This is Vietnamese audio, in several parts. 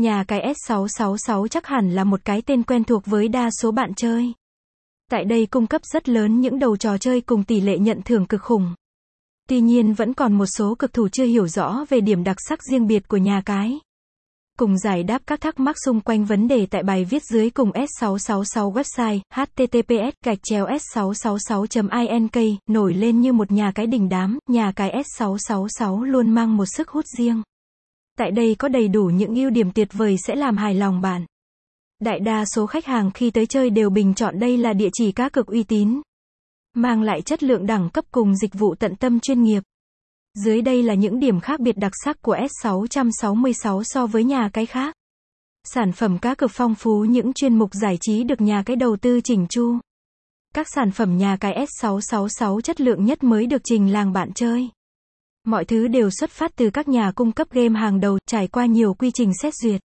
Nhà cái S666 chắc hẳn là một cái tên quen thuộc với đa số bạn chơi. Tại đây cung cấp rất lớn những đầu trò chơi cùng tỷ lệ nhận thưởng cực khủng. Tuy nhiên vẫn còn một số cực thủ chưa hiểu rõ về điểm đặc sắc riêng biệt của nhà cái. Cùng giải đáp các thắc mắc xung quanh vấn đề tại bài viết dưới cùng S666 website https gạch chéo s666.ink nổi lên như một nhà cái đỉnh đám, nhà cái S666 luôn mang một sức hút riêng. Tại đây có đầy đủ những ưu điểm tuyệt vời sẽ làm hài lòng bạn. Đại đa số khách hàng khi tới chơi đều bình chọn đây là địa chỉ cá cực uy tín. Mang lại chất lượng đẳng cấp cùng dịch vụ tận tâm chuyên nghiệp. Dưới đây là những điểm khác biệt đặc sắc của S666 so với nhà cái khác. Sản phẩm cá cực phong phú, những chuyên mục giải trí được nhà cái đầu tư chỉnh chu. Các sản phẩm nhà cái S666 chất lượng nhất mới được trình làng bạn chơi. Mọi thứ đều xuất phát từ các nhà cung cấp game hàng đầu, trải qua nhiều quy trình xét duyệt.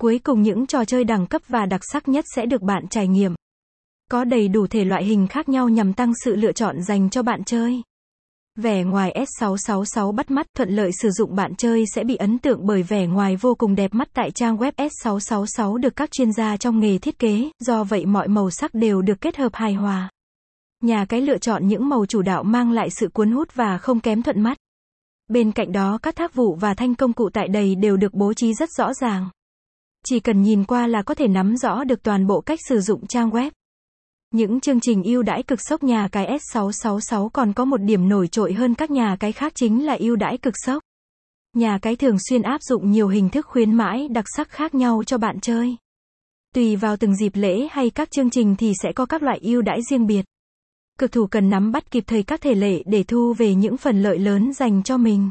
Cuối cùng những trò chơi đẳng cấp và đặc sắc nhất sẽ được bạn trải nghiệm. Có đầy đủ thể loại hình khác nhau nhằm tăng sự lựa chọn dành cho bạn chơi. Vẻ ngoài S666 bắt mắt, thuận lợi sử dụng bạn chơi sẽ bị ấn tượng bởi vẻ ngoài vô cùng đẹp mắt tại trang web S666 được các chuyên gia trong nghề thiết kế, do vậy mọi màu sắc đều được kết hợp hài hòa. Nhà cái lựa chọn những màu chủ đạo mang lại sự cuốn hút và không kém thuận mắt. Bên cạnh đó, các thác vụ và thanh công cụ tại đây đều được bố trí rất rõ ràng. Chỉ cần nhìn qua là có thể nắm rõ được toàn bộ cách sử dụng trang web. Những chương trình ưu đãi cực sốc nhà cái S666 còn có một điểm nổi trội hơn các nhà cái khác chính là ưu đãi cực sốc. Nhà cái thường xuyên áp dụng nhiều hình thức khuyến mãi đặc sắc khác nhau cho bạn chơi. Tùy vào từng dịp lễ hay các chương trình thì sẽ có các loại ưu đãi riêng biệt. Cực thủ cần nắm bắt kịp thời các thể lệ để thu về những phần lợi lớn dành cho mình.